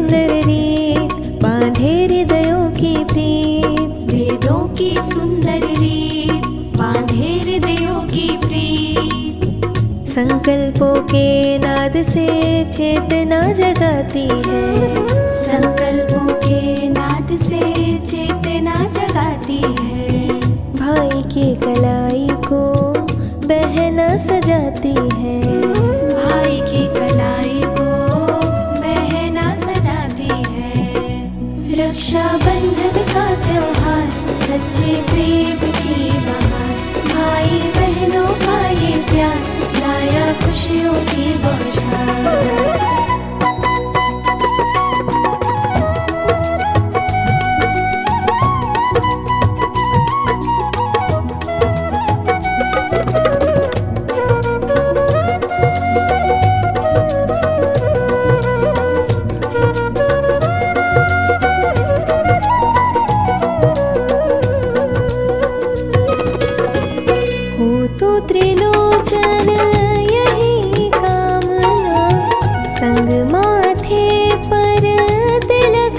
सुंदर रीत बांधे हृदयों की प्रीत। वेदों की सुंदर रीत बांधे हृदयों की प्रीत। संकल्पों के नाद से चेतना जगाती है। संकल्पों के नाद से चेतना जगाती है। भाई की कलाई को बहना सजाती है। भाई की कलाई को रक्षा बंधन का त्योहार, सच्चे प्रेम की बहार। भाई बहनों का ये प्यार, लाया खुशियों की बौछार। संग माथे पर तिलक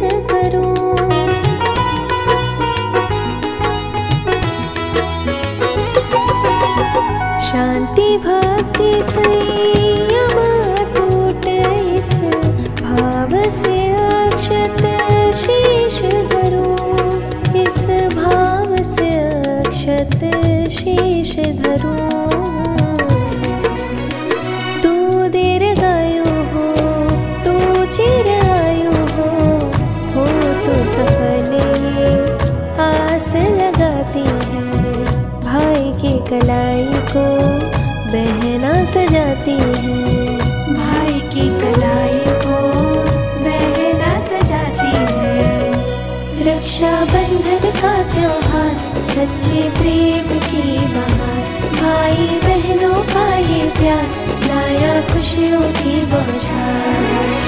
शांति भक्ति संयम टूट इस भाव से अक्षत शीश धरूं। इस भाव से अक्षत शीश धरूं कलाई को बहना सजाती है। भाई की कलाई को बहना सजाती है। रक्षा बंधन का त्योहार सच्चे प्रेम की बहार। भाई बहनों का ये प्यार लाया खुशियों की बौछार।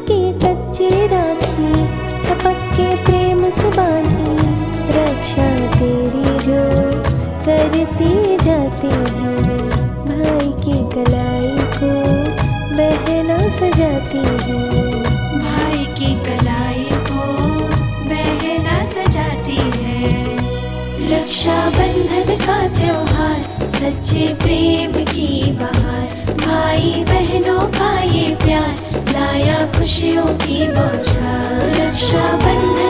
की कच्ची राखी टपक के प्रेम से बांधी रक्षा तेरी जो करती जाती है, भाई की कलाई को बहना सजाती है। भाई की कलाई को बहना सजाती है। रक्षा बंधन का त्योहार, सच्चे प्रेम की बहार, भाई बहनों का ये प्यार खुशियों की बौछार रक्षा बंधन